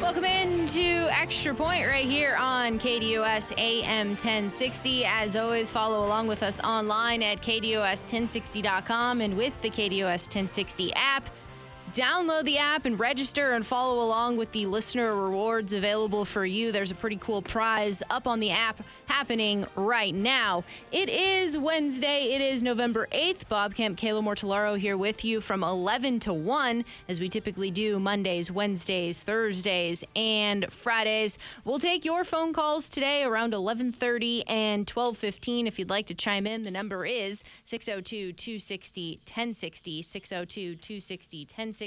Welcome into Extra Point right here on KDOS AM 1060. As always, follow along with us online at KDOS1060.com and with the KDOS 1060 app. Download the app and register and follow along with the listener rewards available for you. There's a pretty cool prize up on the app happening right now. It is Wednesday. It is November 8th. Bob Kemp, Kayla Mortellaro here with you from 11 to 1, as we typically do Mondays, Wednesdays, Thursdays, and Fridays. We'll take your phone calls today around 11:30 and 12:15 if you'd like to chime in. The number is 602-260-1060, 602-260-1060.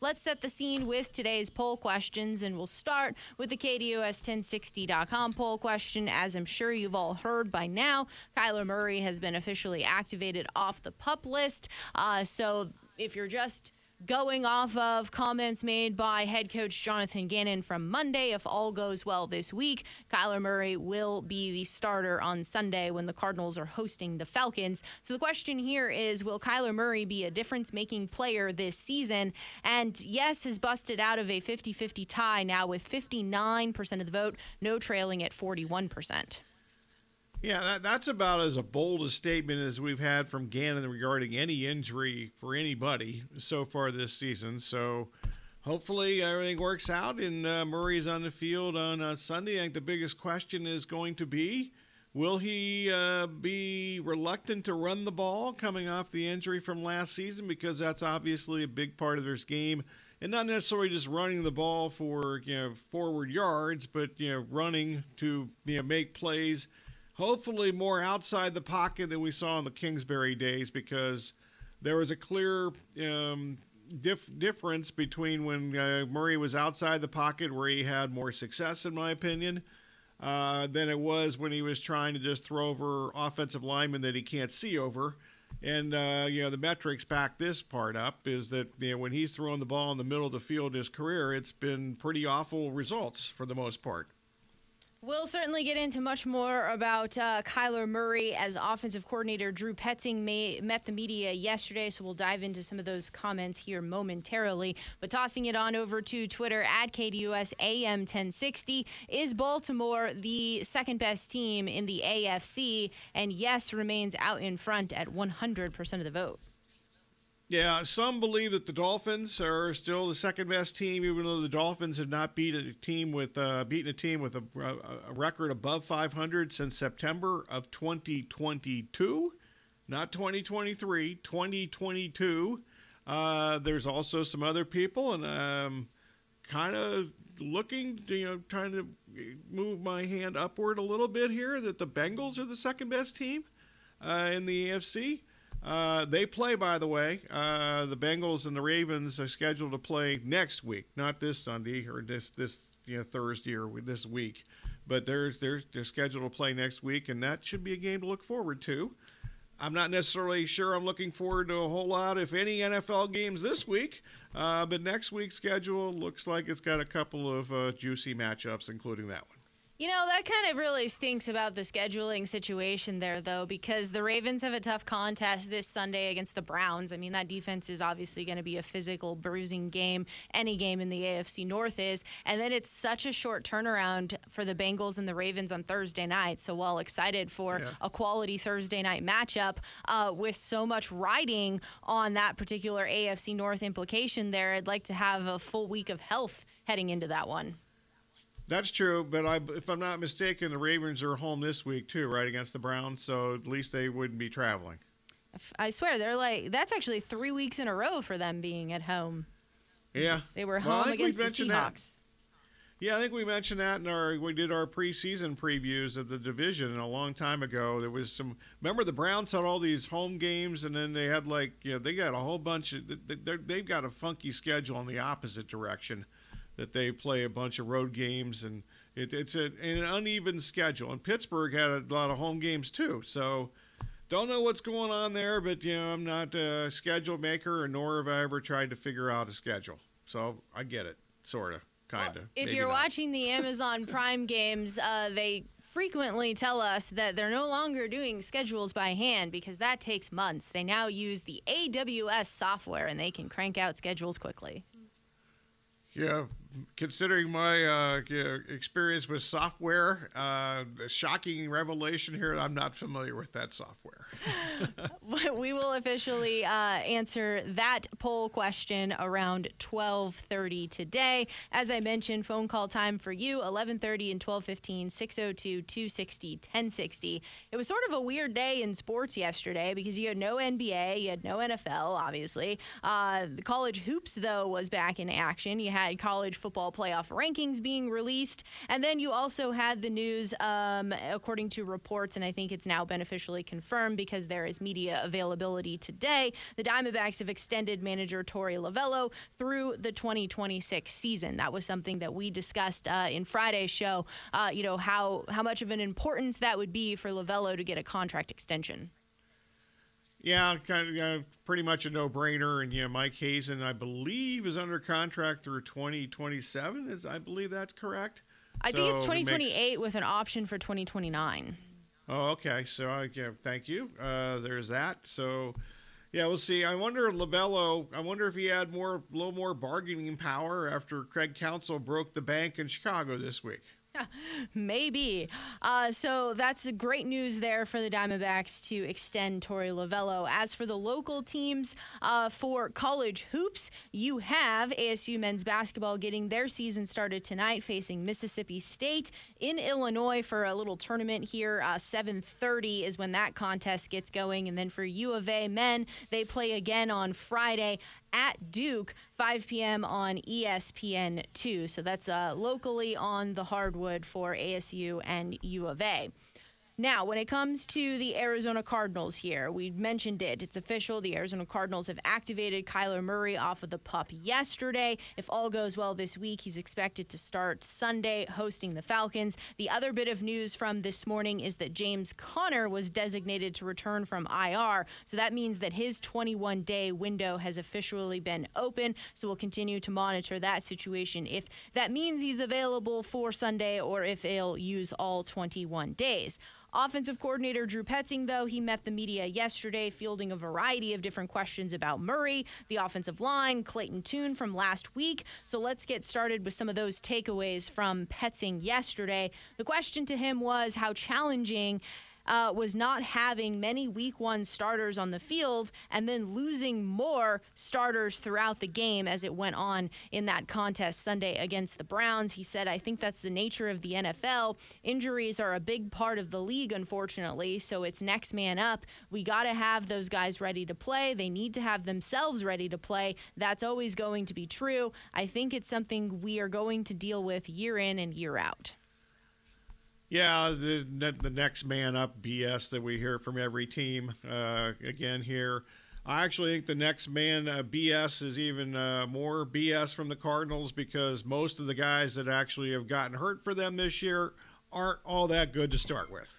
Let's set the scene with today's poll questions, and we'll start with the KDOS1060.com poll question. As I'm sure you've all heard by now, Kyler Murray has been officially activated off the pup list. Uh, so if you're just going off of comments made by head coach Jonathan Gannon from Monday. If all goes well this week, Kyler Murray will be the starter on Sunday when the Cardinals are hosting the Falcons. So the question here is Will Kyler Murray be a difference making player this season? And yes, has busted out of a 50 50 tie now with 59% of the vote, no trailing at 41%. Yeah, that, that's about as a bold a statement as we've had from Gannon regarding any injury for anybody so far this season. So hopefully everything works out and uh, Murray's on the field on uh, Sunday. I think the biggest question is going to be will he uh, be reluctant to run the ball coming off the injury from last season? Because that's obviously a big part of his game. And not necessarily just running the ball for you know forward yards, but you know running to you know make plays hopefully more outside the pocket than we saw in the Kingsbury days because there was a clear um, dif- difference between when uh, Murray was outside the pocket, where he had more success, in my opinion, uh, than it was when he was trying to just throw over offensive linemen that he can't see over. And uh, you know the metrics back this part up is that you know, when he's throwing the ball in the middle of the field in his career, it's been pretty awful results for the most part. We'll certainly get into much more about uh, Kyler Murray as offensive coordinator. Drew Petzing may, met the media yesterday, so we'll dive into some of those comments here momentarily. But tossing it on over to Twitter at KDUS AM 1060, is Baltimore the second best team in the AFC? And yes, remains out in front at 100% of the vote. Yeah, some believe that the Dolphins are still the second best team, even though the Dolphins have not beat a team with uh, beaten a team with a, a, record above 500 since September of 2022, not 2023, 2022. Uh, there's also some other people, and um, kind of looking, you know, trying to move my hand upward a little bit here that the Bengals are the second best team uh, in the AFC. Uh, they play, by the way. Uh, the Bengals and the Ravens are scheduled to play next week, not this Sunday or this this you know Thursday or this week, but they're they're they're scheduled to play next week, and that should be a game to look forward to. I'm not necessarily sure I'm looking forward to a whole lot, if any, NFL games this week, uh, but next week's schedule looks like it's got a couple of uh, juicy matchups, including that one. You know, that kind of really stinks about the scheduling situation there, though, because the Ravens have a tough contest this Sunday against the Browns. I mean, that defense is obviously going to be a physical, bruising game. Any game in the AFC North is. And then it's such a short turnaround for the Bengals and the Ravens on Thursday night. So, while excited for yeah. a quality Thursday night matchup uh, with so much riding on that particular AFC North implication there, I'd like to have a full week of health heading into that one. That's true, but I, if I'm not mistaken, the Ravens are home this week too, right against the Browns. So at least they wouldn't be traveling. I swear they're like that's actually three weeks in a row for them being at home. Yeah, they were home well, against the Seahawks. That. Yeah, I think we mentioned that in our we did our preseason previews of the division a long time ago. There was some. Remember the Browns had all these home games, and then they had like you know they got a whole bunch of they've got a funky schedule in the opposite direction, that they play a bunch of road games and it, it's a, an uneven schedule. And Pittsburgh had a lot of home games too, so don't know what's going on there. But you know I'm not a schedule maker, nor have I ever tried to figure out a schedule. So I get it, sort of kind of. Well, if you're not. watching the Amazon Prime games, uh, they frequently tell us that they're no longer doing schedules by hand because that takes months. They now use the AWS software and they can crank out schedules quickly. Yeah, considering my uh, experience with software, uh, shocking revelation here. I'm not familiar with that software. we will officially uh, answer that poll question around 12:30 today. As I mentioned, phone call time for you 11:30 and 12:15 602-260-1060. It was sort of a weird day in sports yesterday because you had no NBA, you had no NFL, obviously. Uh, the college hoops though was back in action. You had college football playoff rankings being released. And then you also had the news, um, according to reports, and I think it's now been officially confirmed because there is media availability today. The Diamondbacks have extended manager Torey Lovullo through the 2026 season. That was something that we discussed uh, in Friday's show. Uh, you know how how much of an importance that would be for Lovullo to get a contract extension. Yeah, kind of uh, pretty much a no-brainer. And yeah, Mike Hazen, I believe, is under contract through 2027. Is I believe that's correct. I so think it's 2028 it makes... with an option for 2029. Oh, okay. So I yeah, thank you. Uh, there's that. So. Yeah, we'll see. I wonder, Lovullo. I wonder if he had more, a little more bargaining power after Craig Counsell broke the bank in Chicago this week. Maybe. Uh, so that's great news there for the Diamondbacks to extend Torey Lovullo. As for the local teams uh, for college hoops, you have ASU men's basketball getting their season started tonight, facing Mississippi State in Illinois for a little tournament here. Uh, 7:30 is when that contest gets going, and then for U of A men, they play again on Friday at Duke, 5 p.m. on ESPN2. So that's uh, locally on the hardwood for ASU and U of A. Now, when it comes to the Arizona Cardinals here, we mentioned it. It's official. The Arizona Cardinals have activated Kyler Murray off of the pup yesterday. If all goes well this week, he's expected to start Sunday hosting the Falcons. The other bit of news from this morning is that James Conner was designated to return from IR. So that means that his 21 day window has officially been open. So we'll continue to monitor that situation if that means he's available for Sunday or if he'll use all 21 days. Offensive coordinator Drew Petzing, though, he met the media yesterday, fielding a variety of different questions about Murray, the offensive line, Clayton Tune from last week. So let's get started with some of those takeaways from Petzing yesterday. The question to him was how challenging uh, was not having many week one starters on the field and then losing more starters throughout the game as it went on in that contest Sunday against the Browns. He said, I think that's the nature of the NFL. Injuries are a big part of the league, unfortunately, so it's next man up. We got to have those guys ready to play. They need to have themselves ready to play. That's always going to be true. I think it's something we are going to deal with year in and year out. Yeah, the, the next man up BS that we hear from every team uh, again here. I actually think the next man uh, BS is even uh, more BS from the Cardinals because most of the guys that actually have gotten hurt for them this year aren't all that good to start with.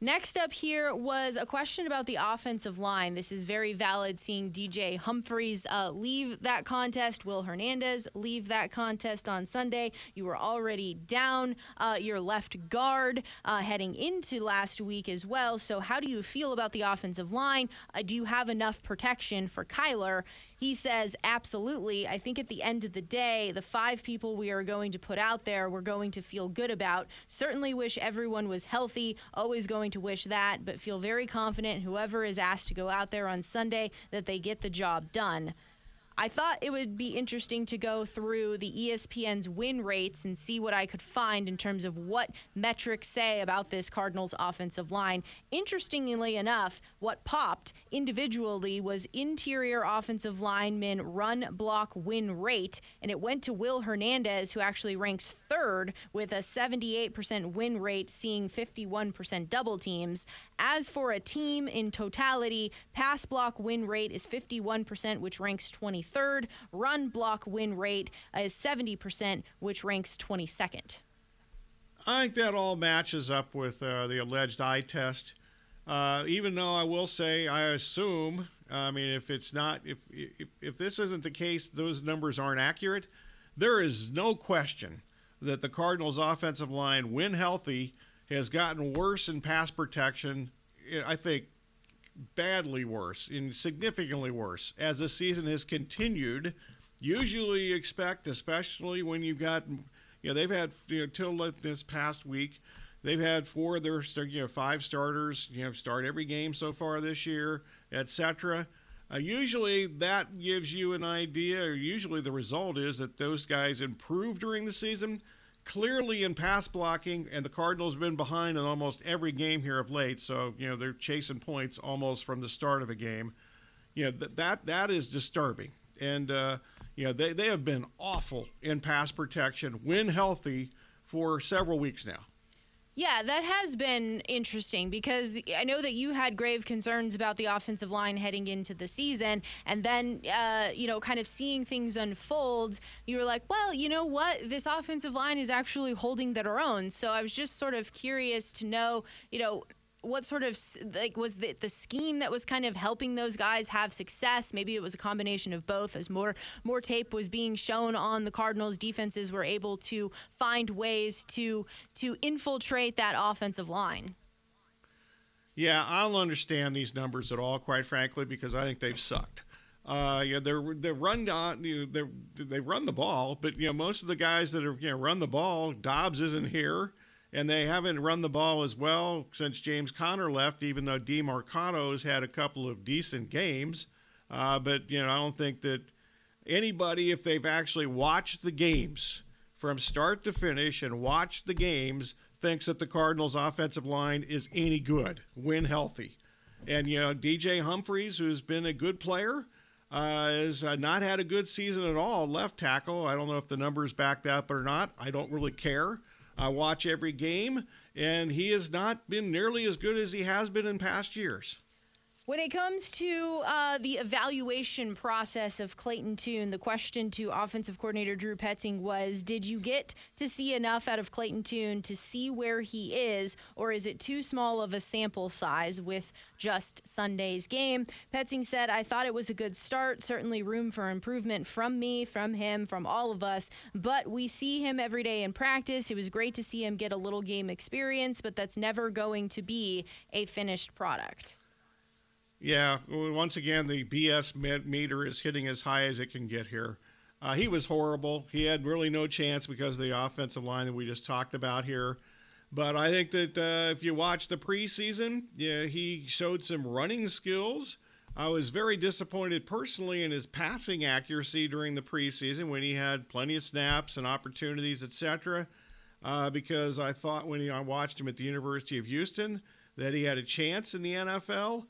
Next up here was a question about the offensive line. This is very valid seeing DJ Humphries uh, leave that contest, Will Hernandez leave that contest on Sunday. You were already down uh, your left guard uh, heading into last week as well. So, how do you feel about the offensive line? Uh, do you have enough protection for Kyler? He says, absolutely. I think at the end of the day, the five people we are going to put out there, we're going to feel good about. Certainly wish everyone was healthy, always going to wish that, but feel very confident whoever is asked to go out there on Sunday that they get the job done. I thought it would be interesting to go through the ESPN's win rates and see what I could find in terms of what metrics say about this Cardinals offensive line. Interestingly enough, what popped individually was interior offensive lineman run block win rate, and it went to Will Hernandez, who actually ranks third with a 78% win rate, seeing 51% double teams. As for a team in totality, pass block win rate is 51%, which ranks 23rd. Run block win rate is 70%, which ranks 22nd. I think that all matches up with uh, the alleged eye test. Uh, even though I will say, I assume, I mean, if it's not, if, if if this isn't the case, those numbers aren't accurate. There is no question that the Cardinals' offensive line, when healthy, has gotten worse in pass protection. I think badly worse, and significantly worse, as the season has continued. Usually, you expect, especially when you've got, you know, they've had you know till this past week, they've had four of their you know five starters, you know, start every game so far this year, etc. Uh, usually that gives you an idea, or usually the result is that those guys improve during the season clearly in pass blocking, and the Cardinals have been behind in almost every game here of late. So you know they're chasing points almost from the start of a game. You know that that that is disturbing, and uh, you know they they have been awful in pass protection when healthy for several weeks now. Yeah, that has been interesting because I know that you had grave concerns about the offensive line heading into the season, and then uh, you know, kind of seeing things unfold, you were like, well, you know what, this offensive line is actually holding their own. So I was just sort of curious to know, you know, what sort of like was the, the scheme that was kind of helping those guys have success? Maybe it was a combination of both as more more tape was being shown on the cardinals defenses were able to find ways to to infiltrate that offensive line. Yeah i don't understand these numbers at all quite frankly because i think they've sucked. Uh, know, they're they run down, you know, they they run the ball, but you know most of the guys that are you know run the ball, Dobbs isn't here and they haven't run the ball as well since James Conner left, even though Demercado's had a couple of decent games. Uh, but, you know, I don't think that anybody, if they've actually watched the games from start to finish and watched the games, thinks that the Cardinals' offensive line is any good when healthy. And, you know, DJ Humphries, who's been a good player, uh, has uh, not had a good season at all, left tackle. I don't know if the numbers back that up or not. I don't really care. I watch every game, and he has not been nearly as good as he has been in past years. When it comes to uh, the evaluation process of Clayton Tune, the question to offensive coordinator Drew Petzing was Did you get to see enough out of Clayton Tune to see where he is, or is it too small of a sample size with just Sunday's game? Petzing said, I thought it was a good start, certainly room for improvement from me, from him, from all of us, but we see him every day in practice. It was great to see him get a little game experience, but that's never going to be a finished product. Yeah, once again, the BS meter is hitting as high as it can get here. Uh, he was horrible. He had really no chance because of the offensive line that we just talked about here. But I think that uh, if you watch the preseason, yeah, he showed some running skills. I was very disappointed personally in his passing accuracy during the preseason when he had plenty of snaps and opportunities, etc. Uh, because I thought when I watched him at the University of Houston that he had a chance in the NFL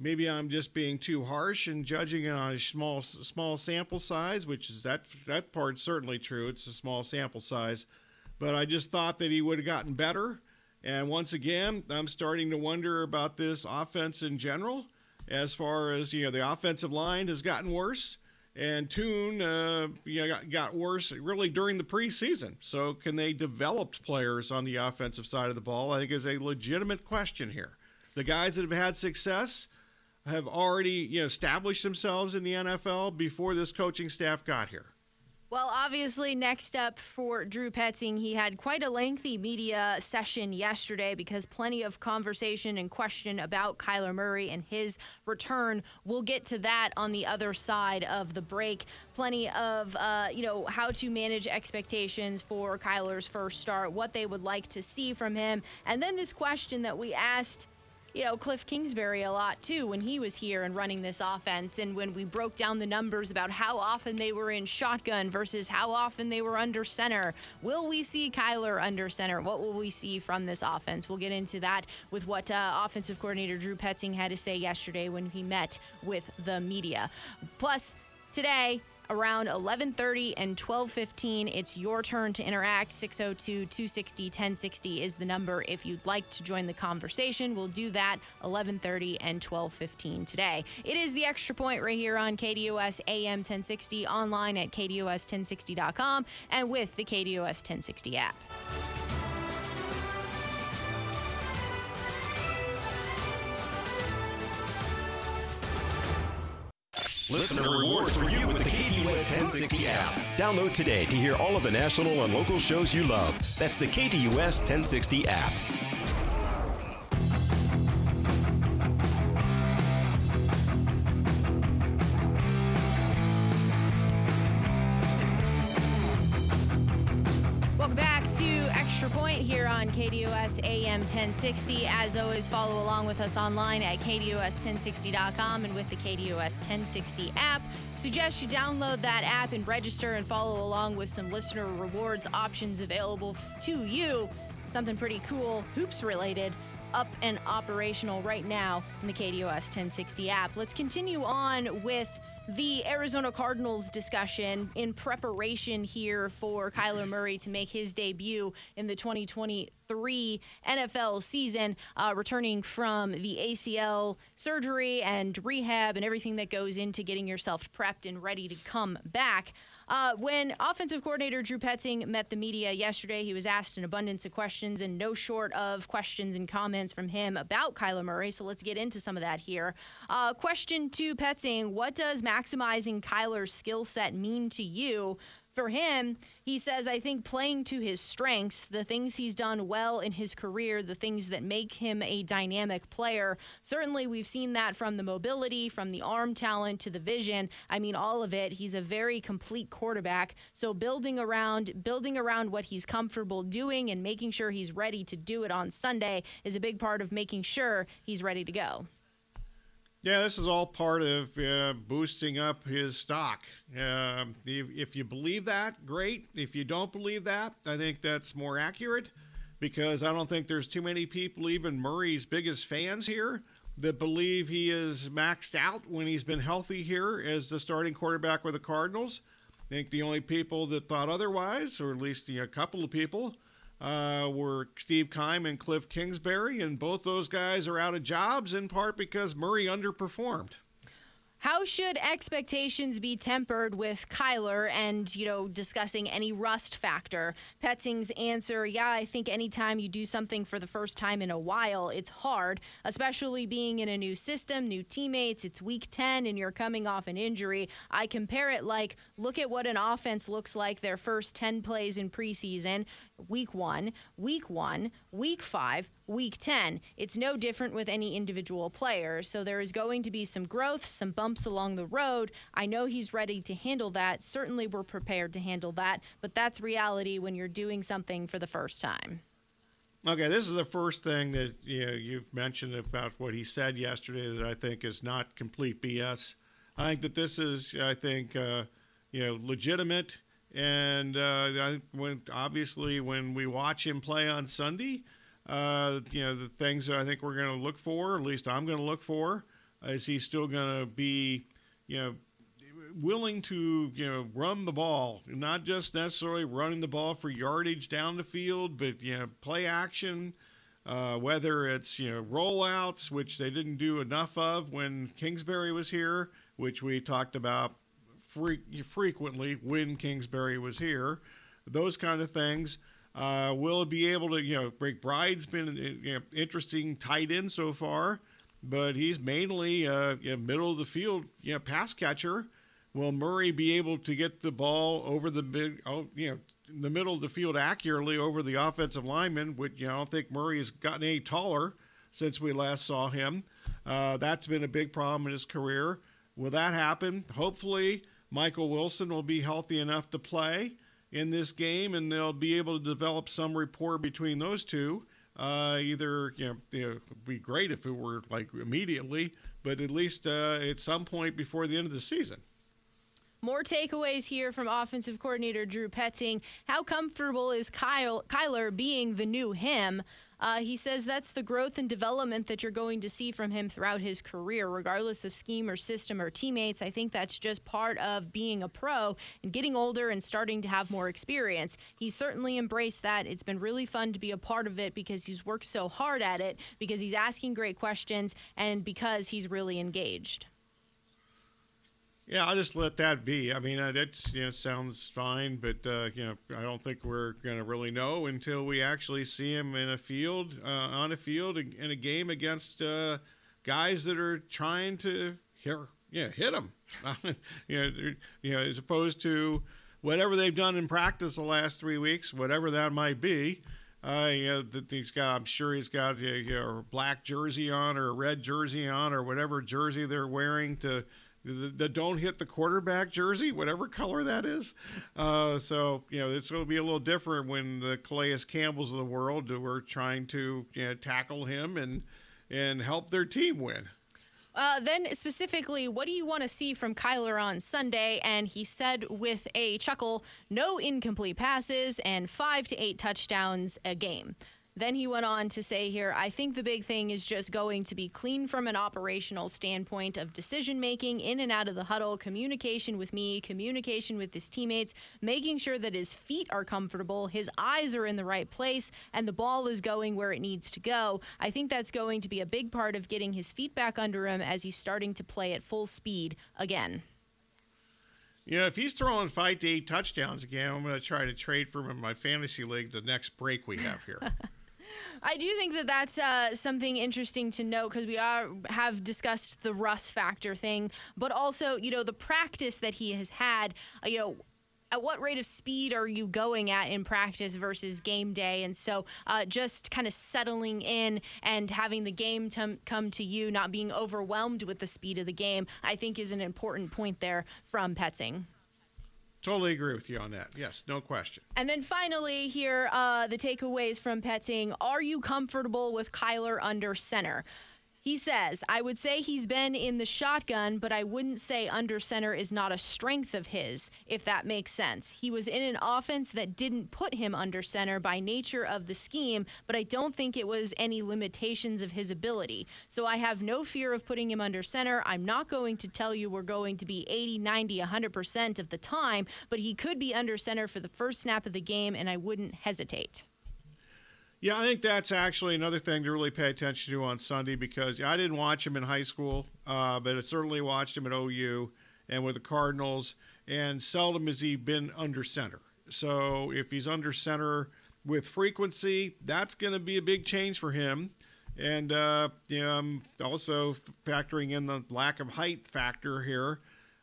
maybe I'm just being too harsh and judging it on a small small sample size, which is that that part's certainly true. It's a small sample size, but I just thought that he would have gotten better. And once again, I'm starting to wonder about this offense in general, as far as you know, the offensive line has gotten worse, and Tune uh, you know, got, got worse really during the preseason. So, can they develop players on the offensive side of the ball? I think is a legitimate question here. The guys that have had success have already you know, established themselves in the NFL before this coaching staff got here. Well, obviously, next up for Drew Petzing, he had quite a lengthy media session yesterday because plenty of conversation and question about Kyler Murray and his return. We'll get to that on the other side of the break. Plenty of, uh, you know, how to manage expectations for Kyler's first start, what they would like to see from him, and then this question that we asked you know, Cliff Kingsbury a lot too when he was here and running this offense. And when we broke down the numbers about how often they were in shotgun versus how often they were under center. Will we see Kyler under center? What will we see from this offense? We'll get into that with what uh, offensive coordinator Drew Petzing had to say yesterday when he met with the media. Plus, today, around 11:30 and 12:15. It's your turn to interact. 602-260-1060 is the number if you'd like to join the conversation. We'll do that 11:30 and 12:15 today. It is the extra point right here on KDOS AM 1060 online at kdos1060.com and with the KDOS 1060 app. Listener rewards for you with the KDUS 1060 app. Download today to hear all of the national and local shows you love. That's the KDUS 1060 app. Extra Point here on KDOS AM 1060. As always, follow along with us online at KDOS1060.com and with the KDOS 1060 app. Suggest you download that app and register and follow along with some listener rewards options available to you. Something pretty cool, hoops related, up and operational right now in the KDOS 1060 app. Let's continue on with the Arizona Cardinals discussion in preparation here for Kyler Murray to make his debut in the 2023 NFL season, uh, returning from the ACL surgery and rehab and everything that goes into getting yourself prepped and ready to come back. Uh, when offensive coordinator Drew Petzing met the media yesterday, he was asked an abundance of questions and no short of questions and comments from him about Kyler Murray. So let's get into some of that here. Uh, question to Petzing What does maximizing Kyler's skill set mean to you? For him, he says, I think playing to his strengths, the things he's done well in his career, the things that make him a dynamic player. Certainly, we've seen that from the mobility, from the arm talent to the vision. I mean, all of it. He's a very complete quarterback. So building around, building around what he's comfortable doing and making sure he's ready to do it on Sunday is a big part of making sure he's ready to go. Yeah, this is all part of uh, boosting up his stock. Uh, if, if you believe that, great. If you don't believe that, I think that's more accurate because I don't think there's too many people, even Murray's biggest fans here, that believe he is maxed out when he's been healthy here as the starting quarterback with the Cardinals. I think the only people that thought otherwise, or at least you know, a couple of people, uh, were Steve Keim and Cliff Kingsbury, and both those guys are out of jobs in part because Murray underperformed. How should expectations be tempered with Kyler and, you know, discussing any rust factor? Petzing's answer, yeah, I think anytime you do something for the first time in a while, it's hard, especially being in a new system, new teammates. It's week 10 and you're coming off an injury. I compare it like look at what an offense looks like their first 10 plays in preseason week one, week one, week five, week 10. It's no different with any individual player. So there is going to be some growth, some bumps along the road. I know he's ready to handle that. Certainly, we're prepared to handle that. But that's reality when you're doing something for the first time. Okay, this is the first thing that you know, you've mentioned about what he said yesterday that I think is not complete BS. I think that this is, I think, uh, you know, legitimate and uh, when obviously when we watch him play on Sunday, uh, you know the things that I think we're going to look for, at least I'm going to look for, is he still going to be, you know, willing to you know run the ball, not just necessarily running the ball for yardage down the field, but you know play action. Uh, whether it's you know rollouts, which they didn't do enough of when Kingsbury was here, which we talked about fre- frequently when Kingsbury was here. Those kind of things. Uh, will be able to, you know, McBride's been an you know, interesting tight end so far, but he's mainly a you know, middle of the field, you know, pass catcher. Will Murray be able to get the ball over the mid, oh, you know, the middle of the field accurately over the offensive lineman? Which you know, I don't think Murray has gotten any taller since we last saw him. Uh, that's been a big problem in his career. Will that happen? Hopefully, Michael Wilson will be healthy enough to play in this game, and they'll be able to develop some rapport between those two. Uh, either you know, it'd be great if it were like immediately, but at least uh, at some point before the end of the season. More takeaways here from offensive coordinator Drew Petzing. How comfortable is Kyle Kyler being the new him? Uh, he says that's the growth and development that you're going to see from him throughout his career, regardless of scheme or system or teammates. I think that's just part of being a pro and getting older and starting to have more experience. He's certainly embraced that. It's been really fun to be a part of it because he's worked so hard at it, because he's asking great questions, and because he's really engaged. Yeah, I'll just let that be. I mean, that you know sounds fine, but uh, you know I don't think we're going to really know until we actually see him in a field, uh, on a field in a game against uh, guys that are trying to hit, yeah, hit him. you know, you know, as opposed to whatever they've done in practice the last three weeks, whatever that might be. Uh, you know, he's got. I'm sure he's got you know, a black jersey on or a red jersey on or whatever jersey they're wearing to that don't hit the quarterback jersey, whatever color that is. Uh, so you know it's going to be a little different when the Calais Campbells of the world were trying to you know, tackle him and and help their team win. Uh, then, specifically, what do you want to see from Kyler on Sunday? And he said with a chuckle, no incomplete passes and five to eight touchdowns a game. Then he went on to say here, I think the big thing is just going to be clean from an operational standpoint of decision making in and out of the huddle, communication with me, communication with his teammates, making sure that his feet are comfortable, his eyes are in the right place, and the ball is going where it needs to go. I think that's going to be a big part of getting his feet back under him as he's starting to play at full speed again. Yeah, if he's throwing five to eight touchdowns again, I'm going to try to trade for him in my fantasy league the next break we have here. I do think that that's uh, something interesting to note because we are have discussed the Russ factor thing, but also you know the practice that he has had. Uh, you know, at what rate of speed are you going at in practice versus game day? And so uh, just kind of settling in and having the game t- come to you, not being overwhelmed with the speed of the game, I think is an important point there from Petzing. Totally agree with you on that. Yes, no question. And then finally, here, uh, the takeaways from Petzing. Are you comfortable with Kyler under center? He says, I would say he's been in the shotgun, but I wouldn't say under center is not a strength of his, if that makes sense. He was in an offense that didn't put him under center by nature of the scheme, but I don't think it was any limitations of his ability. So I have no fear of putting him under center. I'm not going to tell you we're going to be 80, 90, 100% of the time, but he could be under center for the first snap of the game, and I wouldn't hesitate. Yeah, I think that's actually another thing to really pay attention to on Sunday because I didn't watch him in high school, uh, but I certainly watched him at OU and with the Cardinals, and seldom has he been under center. So if he's under center with frequency, that's going to be a big change for him. And uh, you know, also factoring in the lack of height factor here.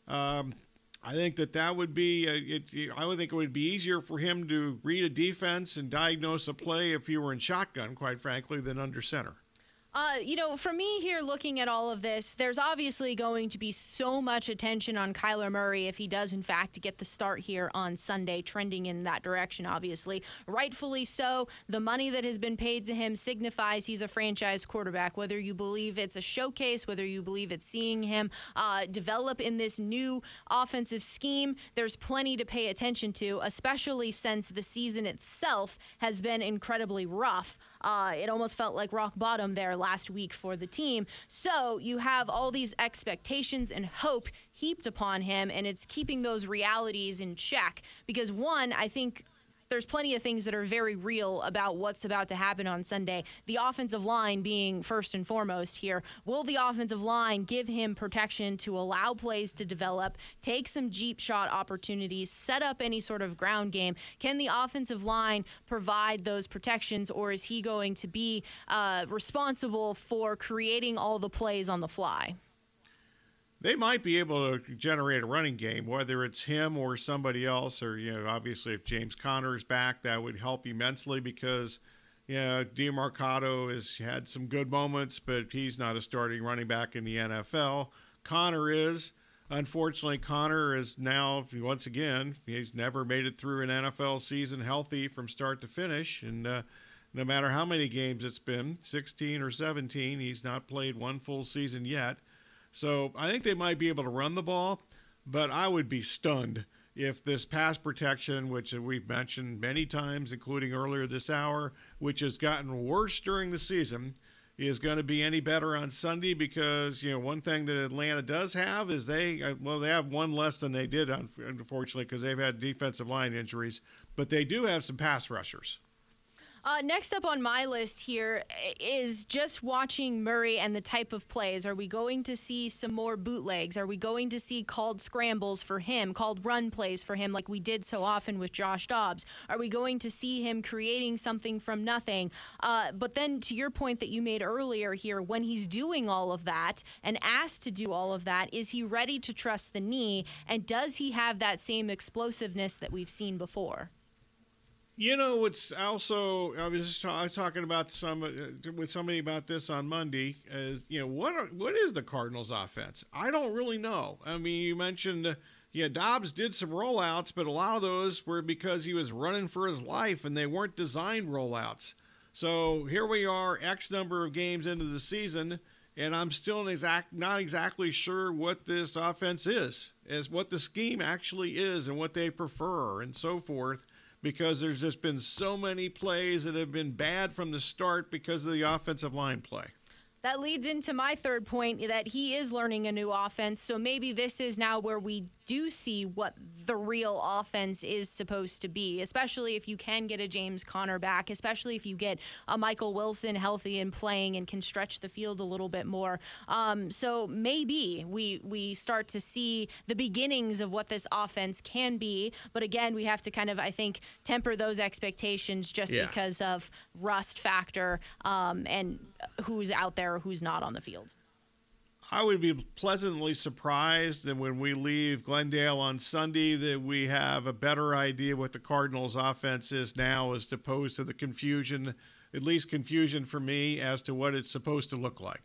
Um, I think that that would be, uh, it, I would think it would be easier for him to read a defense and diagnose a play if he were in shotgun, quite frankly, than under center. Uh, you know, for me here looking at all of this, there's obviously going to be so much attention on Kyler Murray if he does, in fact, get the start here on Sunday, trending in that direction, obviously. Rightfully so. The money that has been paid to him signifies he's a franchise quarterback, whether you believe it's a showcase, whether you believe it's seeing him uh, develop in this new offensive scheme. There's plenty to pay attention to, especially since the season itself has been incredibly rough. Uh, it almost felt like rock bottom there last week for the team. So you have all these expectations and hope heaped upon him, and it's keeping those realities in check. Because, one, I think there's plenty of things that are very real about what's about to happen on Sunday. The offensive line being first and foremost here. Will the offensive line give him protection to allow plays to develop, take some jeep shot opportunities, set up any sort of ground game? Can the offensive line provide those protections, or is he going to be uh, responsible for creating all the plays on the fly? They might be able to generate a running game, whether it's him or somebody else, or you know, obviously if James Conner is back, that would help immensely because you know Demercado has had some good moments, but he's not a starting running back in the NFL. Conner is. Unfortunately, Conner is now once again he's never made it through an NFL season healthy from start to finish, and uh, no matter how many games it's been 16 or 17. He's not played one full season yet. So I think they might be able to run the ball, but I would be stunned if this pass protection, which we've mentioned many times, including earlier this hour, which has gotten worse during the season, is going to be any better on Sunday because you know one thing that Atlanta does have is they uh, well they have one less than they did unfortunately because they've had defensive line injuries, but they do have some pass rushers. Uh, next up on my list here is just watching Murray and the type of plays. Are we going to see some more bootlegs? Are we going to see called scrambles for him, called run plays for him, like we did so often with Josh Dobbs? Are we going to see him creating something from nothing? Uh, but then, to your point that you made earlier here, when he's doing all of that and asked to do all of that, is he ready to trust the knee? And does he have that same explosiveness that we've seen before? You know, it's also I was just talking about some uh, with somebody about this on Monday. Is you know what are, what is the Cardinals' offense? I don't really know. I mean, you mentioned. Uh, yeah, Dobbs did some rollouts, but a lot of those were because he was running for his life and they weren't designed rollouts. So here we are, X number of games into the season, and I'm still exact, not exactly sure what this offense is, as what the scheme actually is and what they prefer and so forth because there's just been so many plays that have been bad from the start because of the offensive line play. That leads into my third point that he is learning a new offense. So maybe this is now where we do see what the real offense is supposed to be, especially if you can get a James Conner back, especially if you get a Michael Wilson healthy and playing and can stretch the field a little bit more. Um, so maybe we we start to see the beginnings of what this offense can be. But again, we have to kind of I think temper those expectations just yeah. because of rust factor um, and who's out there, who's not on the field. I would be pleasantly surprised that when we leave Glendale on Sunday that we have a better idea what the Cardinals offense is now as opposed to the confusion, at least confusion for me as to what it's supposed to look like.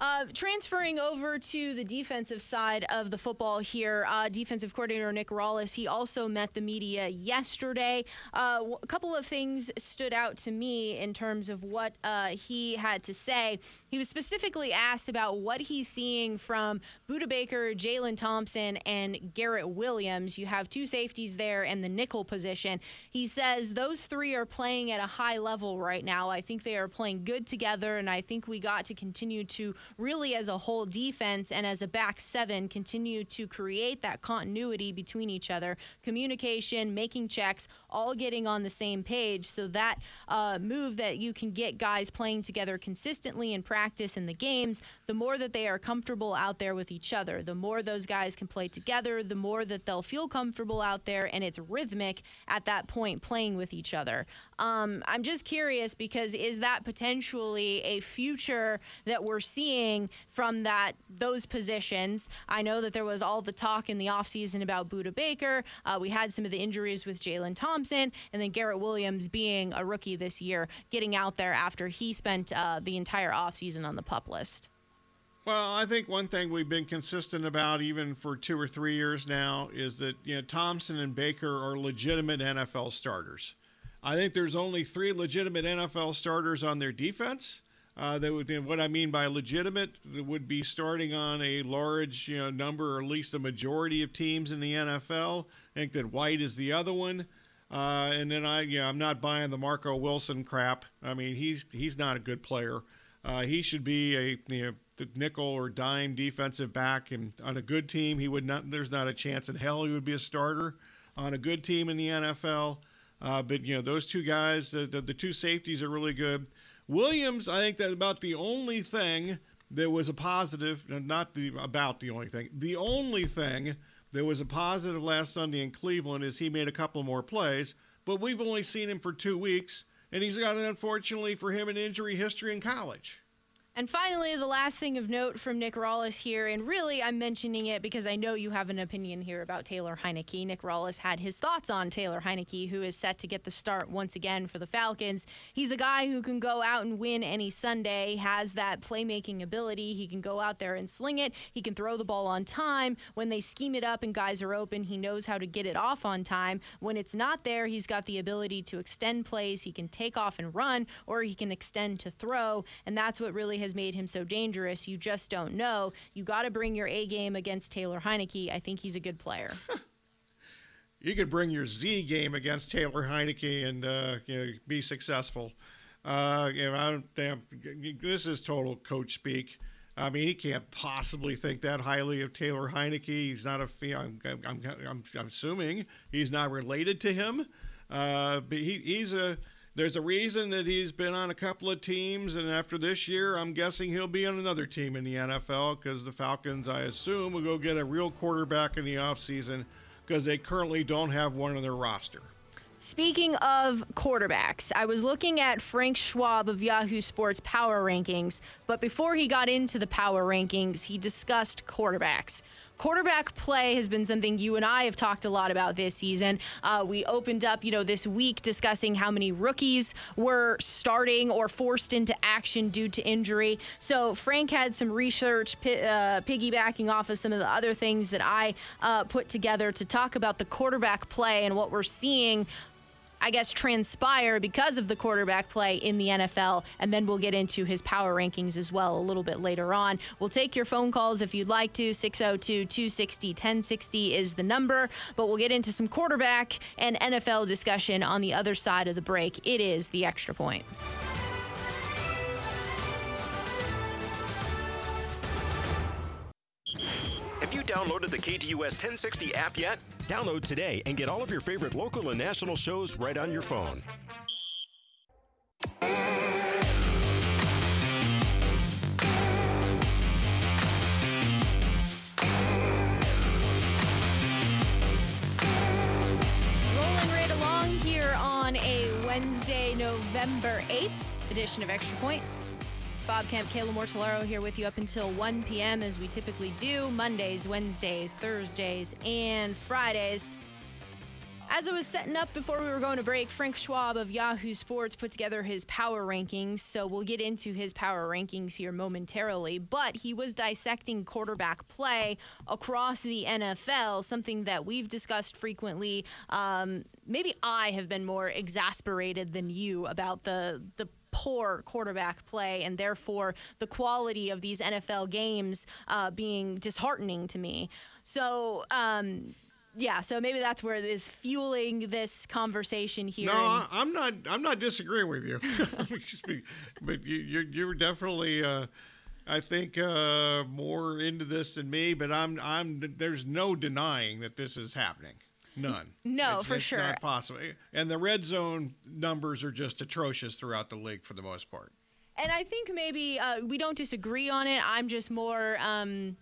Uh, transferring over to the defensive side of the football here, uh, defensive coordinator Nick Rallis, he also met the media yesterday. Uh, a couple of things stood out to me in terms of what uh, he had to say. He was specifically asked about what he's seeing from Budda Baker, Jalen Thompson, and Garrett Williams. You have two safeties there and the nickel position. He says those three are playing at a high level right now. I think they are playing good together, and I think we got to continue to really as a whole defense and as a back seven continue to create that continuity between each other, communication, making checks, all getting on the same page. So that uh, move that you can get guys playing together consistently and practice in the games, the more that they are comfortable out there with each other, the more those guys can play together, the more that they'll feel comfortable out there, and it's rhythmic at that point playing with each other. Um, I'm just curious because is that potentially a future that we're seeing from that those positions? I know that there was all the talk in the offseason about Budda Baker. Uh, we had some of the injuries with Jalen Thompson, and then Garrett Williams being a rookie this year, getting out there after he spent uh, the entire offseason on the pup list. Well, I think one thing we've been consistent about, even for two or three years now, is that you know Thompson and Baker are legitimate NFL starters. I think there's only three legitimate NFL starters on their defense. Uh, that would what I mean by legitimate would be starting on a large you know number or at least a majority of teams in the NFL. I think that White is the other one. Uh, and then I, yeah, I'm not buying the Marco Wilson crap. I mean, he's he's not a good player. Uh, he should be a you know, nickel or dime defensive back, and on a good team, he would not. There's not a chance in hell he would be a starter on a good team in the NFL. Uh, but you know those two guys, the, the, the two safeties are really good. Williams, I think that about the only thing that was a positive, not the about the only thing, the only thing that was a positive last Sunday in Cleveland is he made a couple more plays. But we've only seen him for two weeks, and he's got, an unfortunately for him, an injury history in college. And finally, the last thing of note from Nick Rallis here, and really I'm mentioning it because I know you have an opinion here about Taylor Heinicke. Nick Rallis had his thoughts on Taylor Heinicke, who is set to get the start once again for the Falcons. He's a guy who can go out and win any Sunday, has that playmaking ability. He can go out there and sling it. He can throw the ball on time. When they scheme it up and guys are open, he knows how to get it off on time. When it's not there, he's got the ability to extend plays. He can take off and run, or he can extend to throw. And that's what really has made him so dangerous. You just don't know. You got to bring your A game against Taylor Heinicke. I think he's a good player. you could bring your Z game against Taylor Heinicke and uh, you know, be successful. Uh, you know, I don't, this is total coach speak. I mean, he can't possibly think that highly of Taylor Heinicke. He's not a. I'm, I'm, I'm, I'm assuming he's not related to him. Uh, but he, he's a there's a reason that he's been on a couple of teams, and after this year, I'm guessing he'll be on another team in the NFL because the Falcons, I assume, will go get a real quarterback in the offseason because they currently don't have one on their roster. Speaking of quarterbacks, I was looking at Frank Schwab of Yahoo Sports Power Rankings, but before he got into the Power Rankings, he discussed quarterbacks. Quarterback play has been something you and I have talked a lot about this season. Uh, we opened up, you know, this week discussing how many rookies were starting or forced into action due to injury. So Frank had some research uh, piggybacking off of some of the other things that I uh, put together to talk about the quarterback play and what we're seeing I guess, transpire because of the quarterback play in the NFL. And then we'll get into his power rankings as well a little bit later on. We'll take your phone calls if you'd like to. 602 260 1060 is the number. But we'll get into some quarterback and NFL discussion on the other side of the break. It is the extra point. Have you downloaded the KDUS 1060 app yet? Download today and get all of your favorite local and national shows right on your phone. Rolling right along here on a Wednesday, November 8th edition of Extra Point. Bob Kemp, Kayla Mortellaro here with you up until 1 p.m. as we typically do Mondays, Wednesdays, Thursdays, and Fridays. As I was setting up before we were going to break, Frank Schwab of Yahoo Sports put together his power rankings. So we'll get into his power rankings here momentarily. But he was dissecting quarterback play across the NFL, something that we've discussed frequently. Um, maybe I have been more exasperated than you about the the poor quarterback play and therefore the quality of these NFL games uh, being disheartening to me. So, um, yeah, so maybe that's where it is fueling this conversation here. No, I, I'm not. I'm not disagreeing with you, but you, you're, you're definitely. Uh, I think uh, more into this than me, but I'm. I'm. There's no denying that this is happening. None. No, it's, for it's sure. Not possible. And the red zone numbers are just atrocious throughout the league for the most part. And I think maybe uh, we don't disagree on it. I'm just more. Um,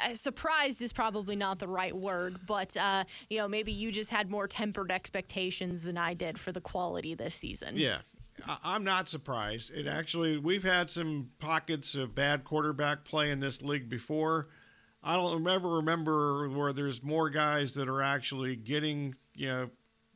uh, surprised is probably not the right word, but uh, you know maybe you just had more tempered expectations than I did for the quality this season. Yeah, I- I'm not surprised. It actually we've had some pockets of bad quarterback play in this league before. I don't ever remember where there's more guys that are actually getting you know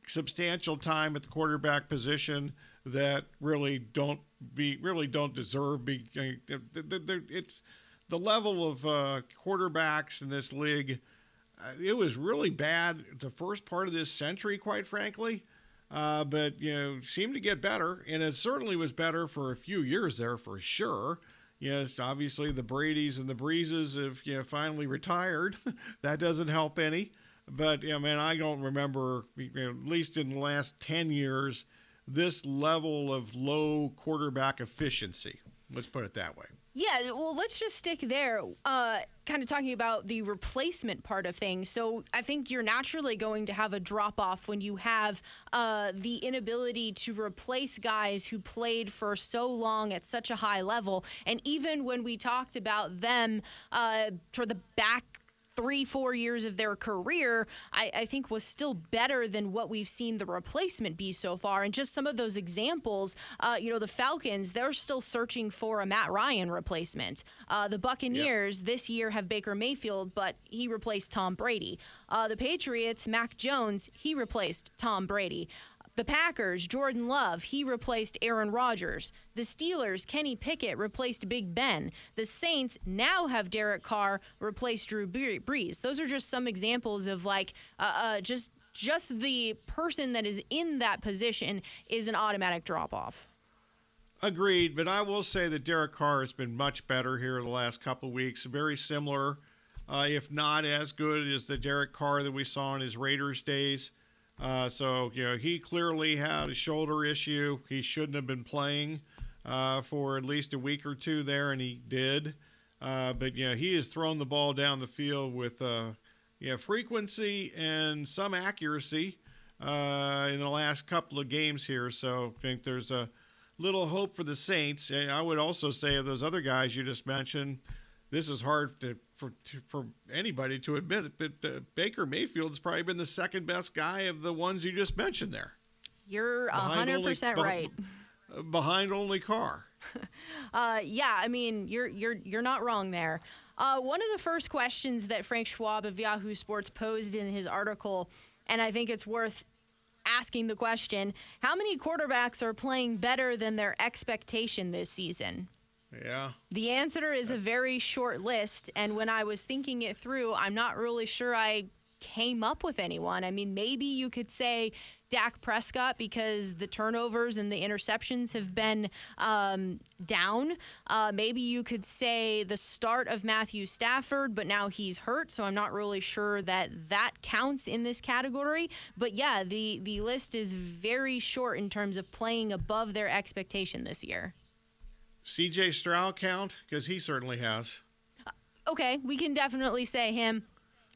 substantial time at the quarterback position that really don't be really don't deserve be. It's the level of uh, quarterbacks in this league. Uh, it was really bad the first part of this century, quite frankly. Uh, but you know, seemed to get better, and it certainly was better for a few years there for sure. Yes, obviously the Brady's and the Breeses have you know finally retired. that doesn't help any. But yeah, man, I don't remember you know, at least in the last ten years this level of low quarterback efficiency. Let's put it that way. Yeah, well, let's just stick there. Uh, kind of talking about the replacement part of things. So I think you're naturally going to have a drop off when you have uh, the inability to replace guys who played for so long at such a high level. And even when we talked about them uh, for the back three, four years of their career, I, I, think was still better than what we've seen the replacement be so far. And just some of those examples, uh, you know, the Falcons, they're still searching for a Matt Ryan replacement. Uh, the Buccaneers yep. this year have Baker Mayfield, but he replaced Tom Brady. Uh, the Patriots, Mac Jones, he replaced Tom Brady. The Packers, Jordan Love, he replaced Aaron Rodgers. The Steelers, Kenny Pickett replaced Big Ben. The Saints now have Derek Carr replace Drew Brees. Those are just some examples of like uh, uh, just just the person that is in that position is an automatic drop off. Agreed, but I will say that Derek Carr has been much better here the last couple weeks. Very similar, uh, if not as good as the Derek Carr that we saw in his Raiders days. Uh, so, you know, he clearly had a shoulder issue. He shouldn't have been playing uh, for at least a week or two there, and he did. Uh, but, you know, he has thrown the ball down the field with, uh, you know, frequency and some accuracy uh, in the last couple of games here. So I think there's a little hope for the Saints. And I would also say of those other guys you just mentioned, this is hard to for for anybody to admit it, but uh, Baker Mayfield's probably been the second best guy of the ones you just mentioned there. You're hundred percent right. Behind only Carr. uh, yeah, I mean you're you're you're not wrong there. Uh, one of the first questions that Frank Schwab of Yahoo Sports posed in his article, and I think it's worth asking the question: How many quarterbacks are playing better than their expectation this season? Yeah. The answer is a very short list. And when I was thinking it through, I'm not really sure I came up with anyone. I mean, maybe you could say Dak Prescott because the turnovers and the interceptions have been um, down. Uh, maybe you could say the start of Matthew Stafford, but now he's hurt, so I'm not really sure that that counts in this category. But yeah, the the list is very short in terms of playing above their expectation this year. CJ Stroud count? Because he certainly has. okay, we can definitely say him.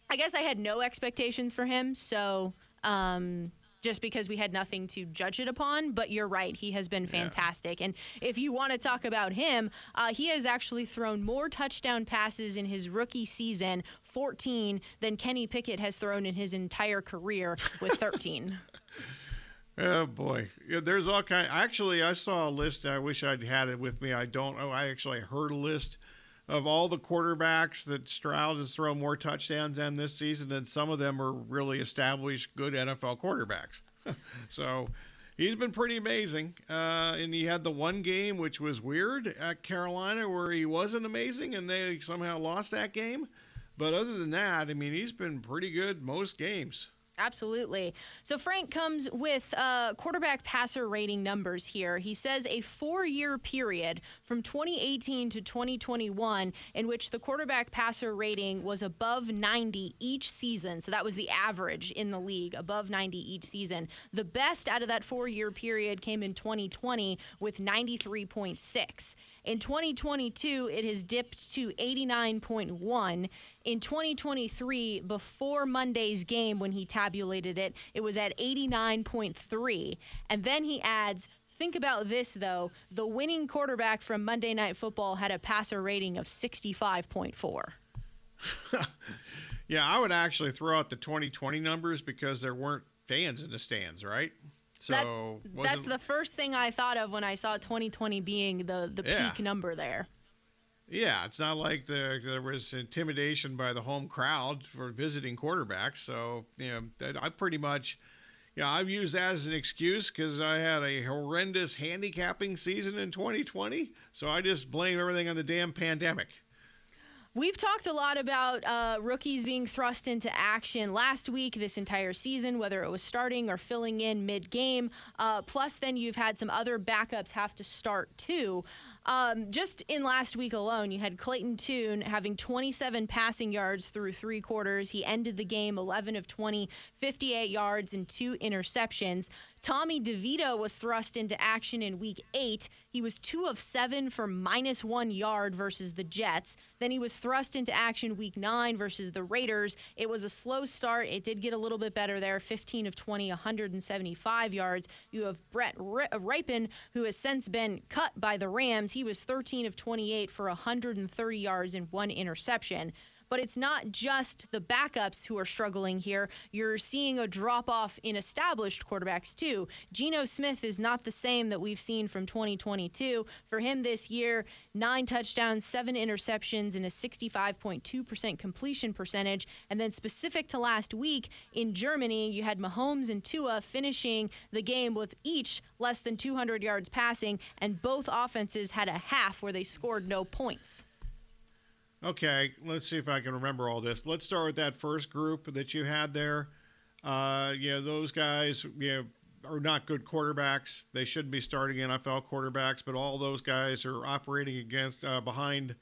I guess I had no expectations for him, so um, just because we had nothing to judge it upon. But you're right, he has been fantastic. Yeah. And if you want to talk about him, uh, he has actually thrown more touchdown passes in his rookie season, 14, than Kenny Pickett has thrown in his entire career with 13. Oh boy, yeah, there's all kind. Actually, I saw a list. I wish I'd had it with me. I don't. Oh, I actually heard a list of all the quarterbacks that Stroud has thrown more touchdowns in this season, and some of them are really established, good NFL quarterbacks. so he's been pretty amazing. Uh, and he had the one game which was weird at Carolina where he wasn't amazing, and they somehow lost that game. But other than that, I mean, he's been pretty good most games. Absolutely. So Frank comes with uh, quarterback passer rating numbers here. He says a four year period from 2018 to 2021 in which the quarterback passer rating was above 90 each season. So that was the average in the league, above 90 each season. The best out of that four year period came in 2020 with 93.6. In 2022, it has dipped to 89.1. In 2023, before Monday's game, when he tabulated it, it was at 89.3. And then he adds, Think about this, though. The winning quarterback from Monday Night Football had a passer rating of 65.4. yeah, I would actually throw out the 2020 numbers because there weren't fans in the stands, right? So that, that's the first thing I thought of when I saw 2020 being the the yeah. peak number there. Yeah, it's not like the, there was intimidation by the home crowd for visiting quarterbacks. So you know, I pretty much, yeah, I've used that as an excuse because I had a horrendous handicapping season in 2020. So I just blame everything on the damn pandemic. We've talked a lot about uh, rookies being thrust into action last week, this entire season, whether it was starting or filling in mid game. Uh, plus, then you've had some other backups have to start too. Um, just in last week alone, you had Clayton Tune having 27 passing yards through three quarters. He ended the game 11 of 20, 58 yards, and two interceptions. Tommy DeVito was thrust into action in week eight. He was two of seven for minus one yard versus the Jets. Then he was thrust into action week nine versus the Raiders. It was a slow start. It did get a little bit better there 15 of 20, 175 yards. You have Brett Rypien, uh, who has since been cut by the Rams. He was 13 of 28 for 130 yards and one interception. But it's not just the backups who are struggling here. You're seeing a drop off in established quarterbacks too. Geno Smith is not the same that we've seen from 2022. For him this year, nine touchdowns, seven interceptions, and a 65.2% completion percentage. And then specific to last week in Germany, you had Mahomes and Tua finishing the game with each less than 200 yards passing, and both offenses had a half where they scored no points. Okay, let's see if I can remember all this. Let's start with that first group that you had there. Uh, yeah, those guys, you know, are not good quarterbacks. They shouldn't be starting NFL quarterbacks, but all those guys are operating against uh, behind,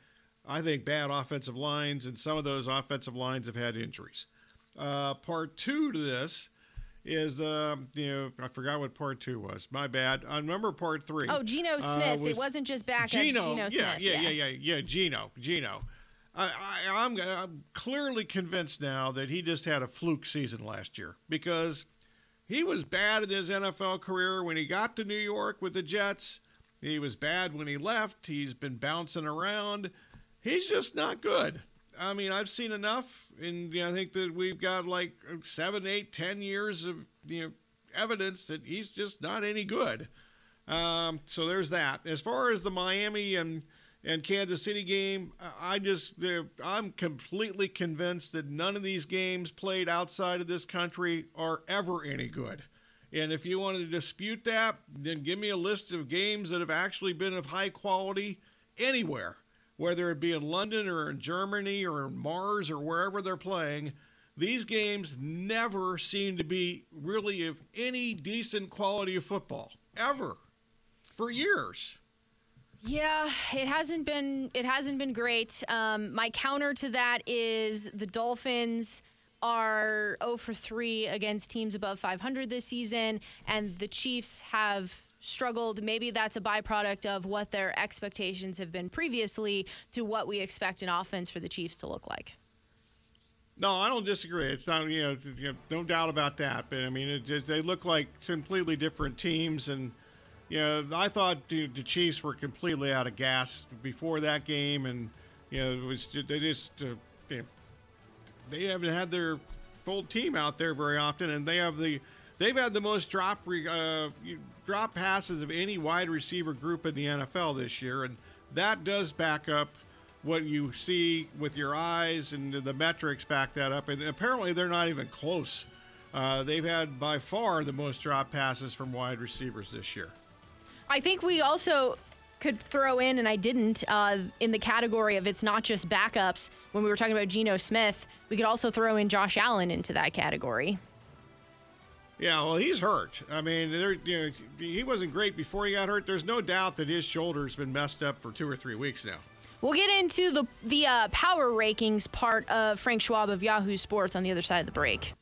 I think, bad offensive lines, and some of those offensive lines have had injuries. Uh, part two to this is uh, you know I forgot what part two was. My bad. I remember part three. Oh, Geno uh, Smith. was it wasn't just backups. Geno, Geno yeah, Smith. yeah, yeah, yeah, yeah, Geno, Geno. I, I, I'm, I'm clearly convinced now that he just had a fluke season last year because he was bad in his NFL career when he got to New York with the Jets. He was bad when he left. He's been bouncing around. He's just not good. I mean, I've seen enough, and you know, I think that we've got like seven, eight, ten years of you know evidence that he's just not any good. Um, so there's that. As far as the Miami and and Kansas City game, I just I'm completely convinced that none of these games played outside of this country are ever any good. And if you want to dispute that, then give me a list of games that have actually been of high quality anywhere, whether it be in London or in Germany or in Mars or wherever they're playing. These games never seem to be really of any decent quality of football, ever, for years. Yeah, it hasn't been it hasn't been great. Um, my counter to that is the Dolphins are 0 for 3 against teams above 500 this season, and the Chiefs have struggled. Maybe that's a byproduct of what their expectations have been previously to what we expect an offense for the Chiefs to look like. No, I don't disagree. It's not, you know, you know no doubt about that. But I mean, it they look like completely different teams, and you know, I thought the, the Chiefs were completely out of gas before that game, and you know, it was they just uh, they, they haven't had their full team out there very often, and they have the they've had the most drop uh, drop passes of any wide receiver group in the NFL this year, and that does back up what you see with your eyes, and the metrics back that up. And apparently, they're not even close. Uh, they've had by far the most drop passes from wide receivers this year. I think we also could throw in, and I didn't, uh, in the category of it's not just backups. When we were talking about Geno Smith, we could also throw in Josh Allen into that category. Yeah, well, he's hurt. I mean, you know, he wasn't great before he got hurt. There's no doubt that his shoulder's been messed up for two or three weeks now. We'll get into the the uh, power rankings part of Frank Schwab of Yahoo Sports on the other side of the break.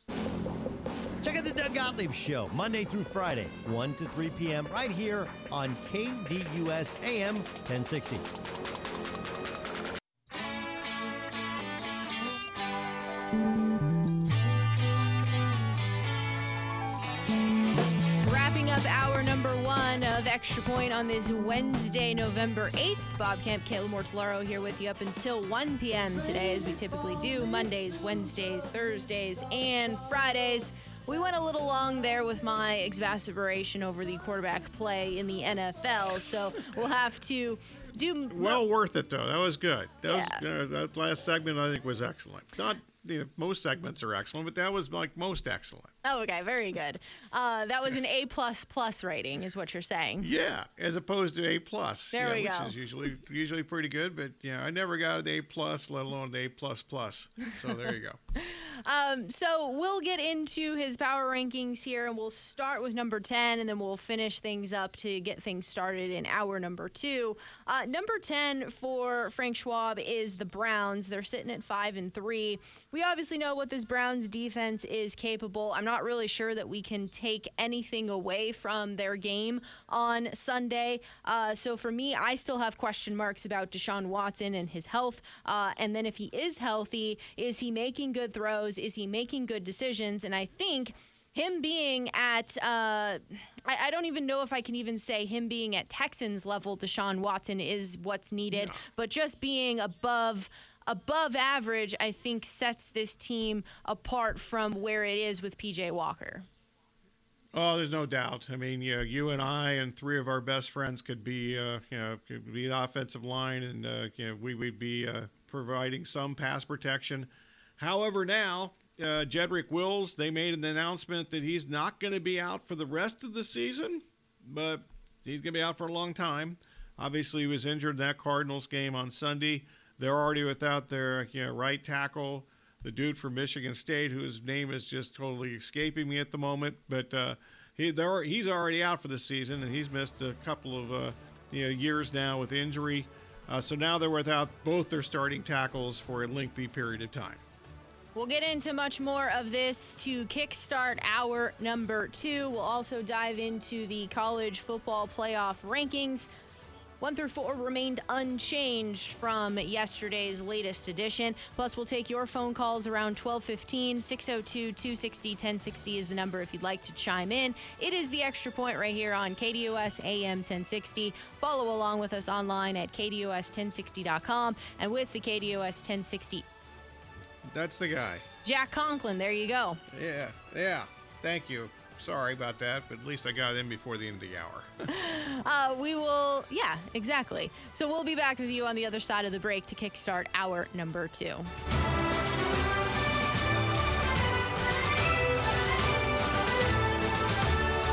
Check out the Doug Gottlieb Show, Monday through Friday, 1 to 3 p.m., right here on KDUS AM 1060. Wrapping up hour number one of Extra Point on this Wednesday, November 8th. Bob Kemp, Kayla Mortellaro here with you up until 1 p.m. today, as we typically do Mondays, Wednesdays, Thursdays, and Fridays. We went a little long there with my exasperation over the quarterback play in the NFL, so we'll have to do. Well worth it though. That was good. That yeah. was uh, that last segment. I think was excellent. Not the most segments are excellent, but that was like most excellent. Oh, okay, very good. Uh, that was an A plus plus rating, is what you're saying. Yeah, as opposed to A plus. There yeah, we which go. Which is usually usually pretty good, but yeah, I never got an A plus, let alone an A plus plus. So there you go. um, so we'll get into his power rankings here, and we'll start with number ten, and then we'll finish things up to get things started in hour number two. Uh, number ten for Frank Schwab is the Browns. They're sitting at five and three. We obviously know what this Browns defense is capable. I'm not really sure that we can take anything away from their game on Sunday. Uh, so for me, I still have question marks about Deshaun Watson and his health. Uh, and then if he is healthy, is he making good throws? Is he making good decisions? And I think him being at, uh, I, I, don't even know if I can even say him being at Texans level, Deshaun Watson is what's needed, no. but just being above above average, I think sets this team apart from where it is with PJ Walker. Oh, there's no doubt. I mean, you, know, you and I and three of our best friends could be, uh, you know, could be the offensive line, and uh, you know, we would be uh, providing some pass protection. However, now uh, Jedrick Wills, they made an announcement that he's not going to be out for the rest of the season, but he's going to be out for a long time. Obviously, he was injured in that Cardinals game on Sunday. They're already without their you know, right tackle, the dude from Michigan State, whose name is just totally escaping me at the moment. But uh, he, he's already out for the season, and he's missed a couple of uh, you know, years now with injury. Uh, so now they're without both their starting tackles for a lengthy period of time. We'll get into much more of this to kickstart our number two. We'll also dive into the college football playoff rankings. One through four remained unchanged from yesterday's latest edition. Plus, we'll take your phone calls around 1215. 602 260 1060 is the number if you'd like to chime in. It is the extra point right here on KDUS AM 1060. Follow along with us online at KDUS1060.com and with the KDUS 1060 that's the guy. Jack Conklin. There you go. Yeah, yeah. Thank you. Sorry about that, but at least I got in before the end of the hour. uh, we will, yeah, exactly. So we'll be back with you on the other side of the break to kickstart our number two.